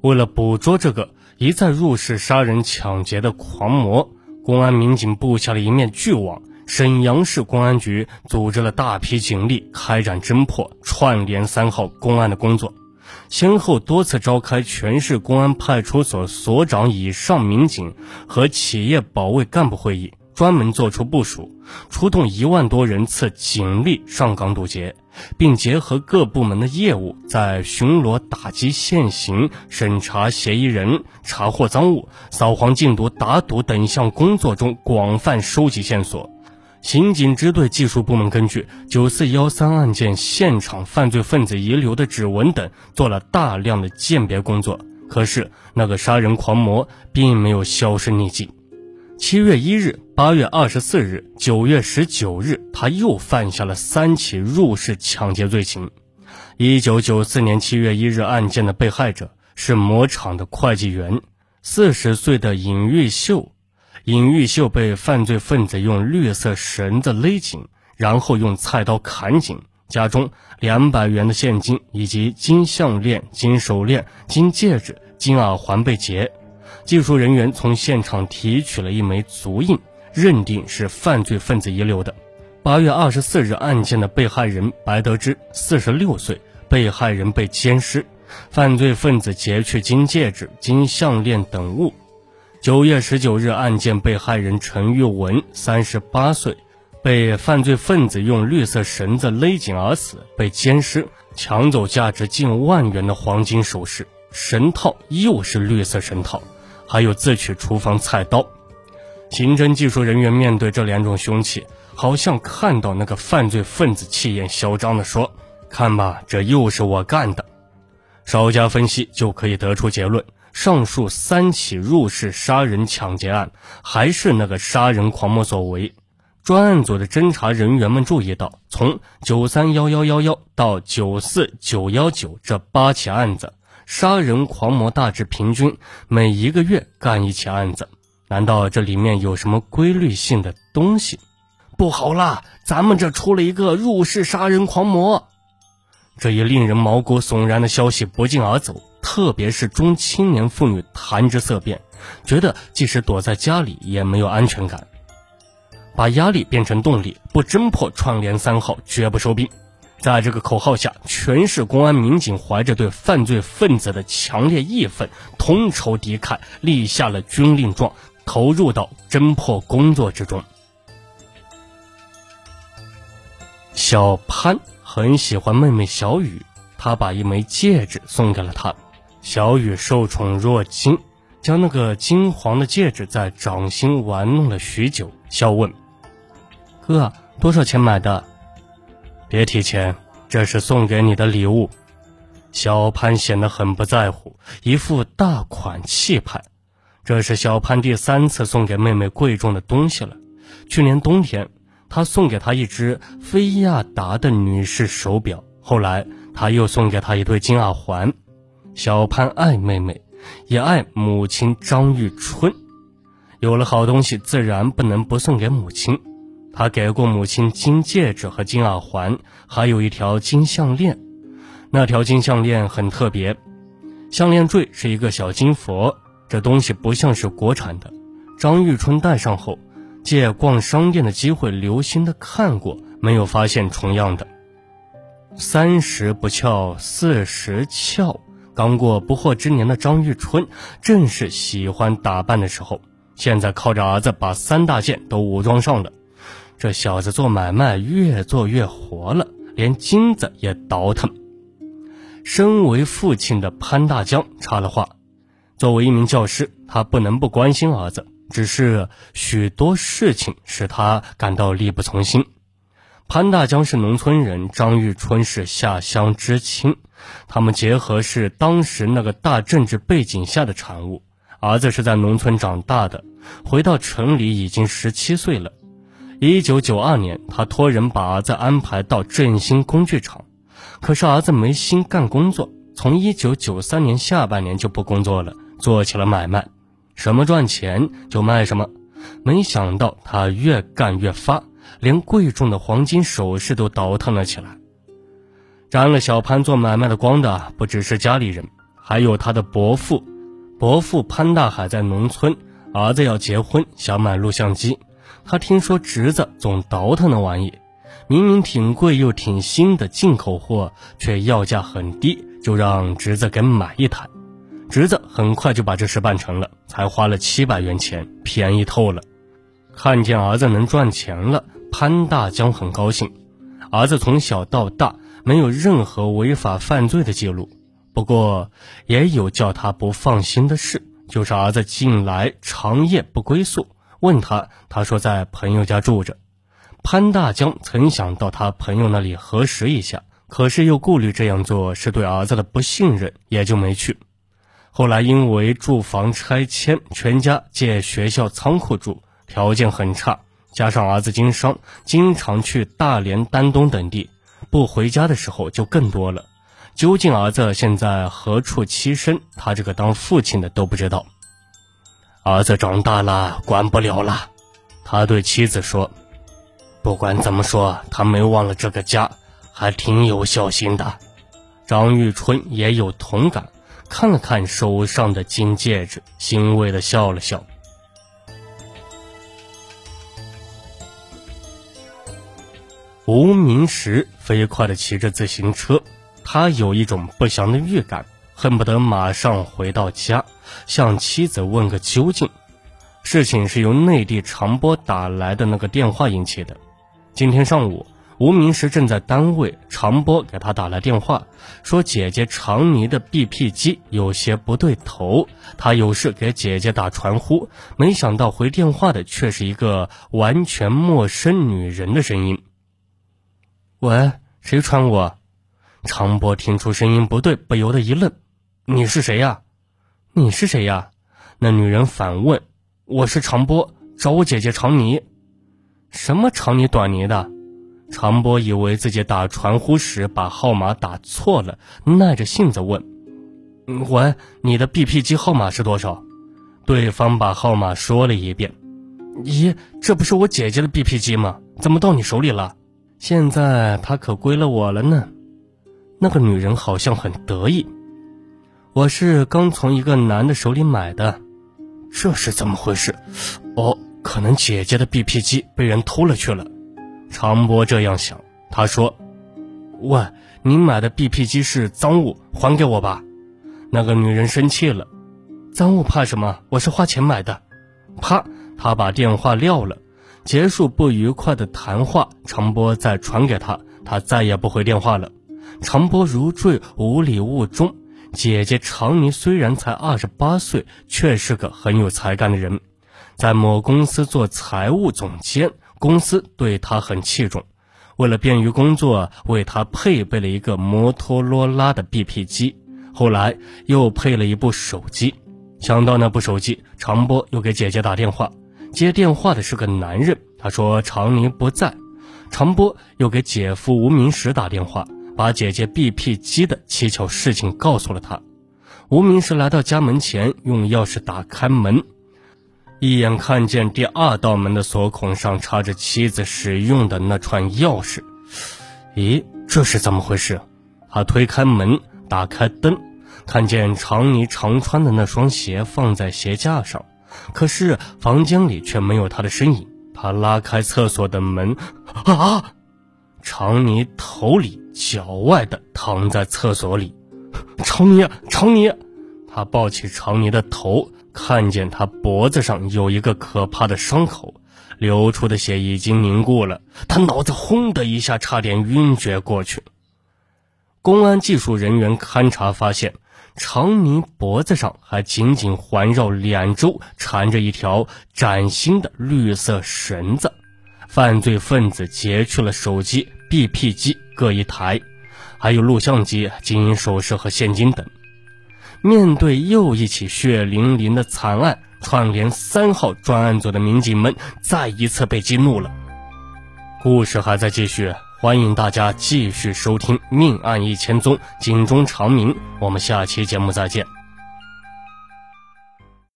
为了捕捉这个一再入室杀人抢劫的狂魔，公安民警布下了一面巨网。沈阳市公安局组织了大批警力开展侦破“串联三号”公案的工作，先后多次召开全市公安派出所所长以上民警和企业保卫干部会议。专门作出部署，出动一万多人次警力上岗堵截，并结合各部门的业务，在巡逻、打击现行、审查嫌疑人、查获赃物、扫黄禁毒、打赌等项工作中广泛收集线索。刑警支队技术部门根据九四幺三案件现场犯罪分子遗留的指纹等，做了大量的鉴别工作。可是，那个杀人狂魔并没有销声匿迹。七月一日、八月二十四日、九月十九日，他又犯下了三起入室抢劫罪行。一九九四年七月一日案件的被害者是某厂的会计员，四十岁的尹玉秀。尹玉秀被犯罪分子用绿色绳子勒紧，然后用菜刀砍颈，家中两百元的现金以及金项链、金手链、金戒指、金耳环被劫。技术人员从现场提取了一枚足印，认定是犯罪分子遗留的。八月二十四日，案件的被害人白德之，四十六岁，被害人被奸尸，犯罪分子劫去金戒指、金项链等物。九月十九日，案件被害人陈玉文，三十八岁，被犯罪分子用绿色绳子勒紧而死，被奸尸，抢走价值近万元的黄金首饰，绳套又是绿色绳套。还有自取厨房菜刀，刑侦技术人员面对这两种凶器，好像看到那个犯罪分子气焰嚣张地说：“看吧，这又是我干的。”稍加分析就可以得出结论：上述三起入室杀人抢劫案，还是那个杀人狂魔所为。专案组的侦查人员们注意到，从九三幺幺幺幺到九四九幺九这八起案子。杀人狂魔大致平均每一个月干一起案子，难道这里面有什么规律性的东西？不好啦，咱们这出了一个入室杀人狂魔！这一令人毛骨悚然的消息不胫而走，特别是中青年妇女谈之色变，觉得即使躲在家里也没有安全感。把压力变成动力，不侦破串联三号，绝不收兵。在这个口号下，全市公安民警怀着对犯罪分子的强烈义愤，同仇敌忾，立下了军令状，投入到侦破工作之中。小潘很喜欢妹妹小雨，他把一枚戒指送给了她。小雨受宠若惊，将那个金黄的戒指在掌心玩弄了许久，笑问：“哥，多少钱买的？”别提钱，这是送给你的礼物。小潘显得很不在乎，一副大款气派。这是小潘第三次送给妹妹贵重的东西了。去年冬天，他送给她一只菲亚达的女士手表，后来他又送给她一对金耳环。小潘爱妹妹，也爱母亲张玉春。有了好东西，自然不能不送给母亲。他给过母亲金戒指和金耳环，还有一条金项链。那条金项链很特别，项链坠是一个小金佛。这东西不像是国产的。张玉春戴上后，借逛商店的机会留心的看过，没有发现重样的。三十不俏，四十俏。刚过不惑之年的张玉春，正是喜欢打扮的时候。现在靠着儿子把三大件都武装上了。这小子做买卖越做越活了，连金子也倒腾。身为父亲的潘大江插了话：“作为一名教师，他不能不关心儿子，只是许多事情使他感到力不从心。”潘大江是农村人，张玉春是下乡知青，他们结合是当时那个大政治背景下的产物。儿子是在农村长大的，回到城里已经十七岁了。一九九二年，他托人把儿子安排到振兴工具厂，可是儿子没心干工作，从一九九三年下半年就不工作了，做起了买卖，什么赚钱就卖什么。没想到他越干越发，连贵重的黄金首饰都倒腾了起来。沾了小潘做买卖的光的，不只是家里人，还有他的伯父。伯父潘大海在农村，儿子要结婚，想买录像机。他听说侄子总倒腾那玩意，明明挺贵又挺新的进口货，却要价很低，就让侄子给买一台。侄子很快就把这事办成了，才花了七百元钱，便宜透了。看见儿子能赚钱了，潘大江很高兴。儿子从小到大没有任何违法犯罪的记录。不过，也有叫他不放心的事，就是儿子近来长夜不归宿。问他，他说在朋友家住着。潘大江曾想到他朋友那里核实一下，可是又顾虑这样做是对儿子的不信任，也就没去。后来因为住房拆迁，全家借学校仓库住，条件很差，加上儿子经商，经常去大连、丹东等地，不回家的时候就更多了。究竟儿子现在何处栖身？他这个当父亲的都不知道。儿子长大了，管不了了。他对妻子说：“不管怎么说，他没忘了这个家，还挺有孝心的。”张玉春也有同感，看了看手上的金戒指，欣慰的笑了笑。无名石飞快的骑着自行车。他有一种不祥的预感，恨不得马上回到家，向妻子问个究竟。事情是由内地长波打来的那个电话引起的。今天上午，吴明石正在单位，长波给他打来电话，说姐姐长妮的 BP 机有些不对头，他有事给姐姐打传呼，没想到回电话的却是一个完全陌生女人的声音。喂，谁传我？常波听出声音不对，不由得一愣：“你是谁呀？你是谁呀？”那女人反问：“我是长波，找我姐姐长妮。”“什么长妮短妮的？”长波以为自己打传呼时把号码打错了，耐着性子问：“喂，你的 BP 机号码是多少？”对方把号码说了一遍。“咦，这不是我姐姐的 BP 机吗？怎么到你手里了？现在她可归了我了呢。”那个女人好像很得意。我是刚从一个男的手里买的，这是怎么回事？哦，可能姐姐的 BP 机被人偷了去了。常波这样想。他说：“喂，你买的 BP 机是赃物，还给我吧。”那个女人生气了：“赃物怕什么？我是花钱买的。”啪，他把电话撂了。结束不愉快的谈话，常波再传给他，他再也不回电话了。长波如坠五里雾中，姐姐长妮虽然才二十八岁，却是个很有才干的人，在某公司做财务总监，公司对她很器重，为了便于工作，为她配备了一个摩托罗拉的 BP 机，后来又配了一部手机。想到那部手机，长波又给姐姐打电话，接电话的是个男人，他说长妮不在，长波又给姐夫吴明石打电话。把姐姐 BP 机的蹊跷事情告诉了他。无名氏来到家门前，用钥匙打开门，一眼看见第二道门的锁孔上插着妻子使用的那串钥匙。咦，这是怎么回事？他推开门，打开灯，看见长妮常穿的那双鞋放在鞋架上，可是房间里却没有她的身影。他拉开厕所的门，啊！长妮头里脚外的躺在厕所里，长妮，长妮，他抱起长妮的头，看见他脖子上有一个可怕的伤口，流出的血已经凝固了，他脑子轰的一下，差点晕厥过去。公安技术人员勘查发现，长尼脖子上还紧紧环绕两周缠着一条崭新的绿色绳子。犯罪分子劫去了手机、BP 机各一台，还有录像机、金银首饰和现金等。面对又一起血淋淋的惨案，串联三号专案组的民警们再一次被激怒了。故事还在继续，欢迎大家继续收听《命案一千宗》，警钟长鸣。我们下期节目再见。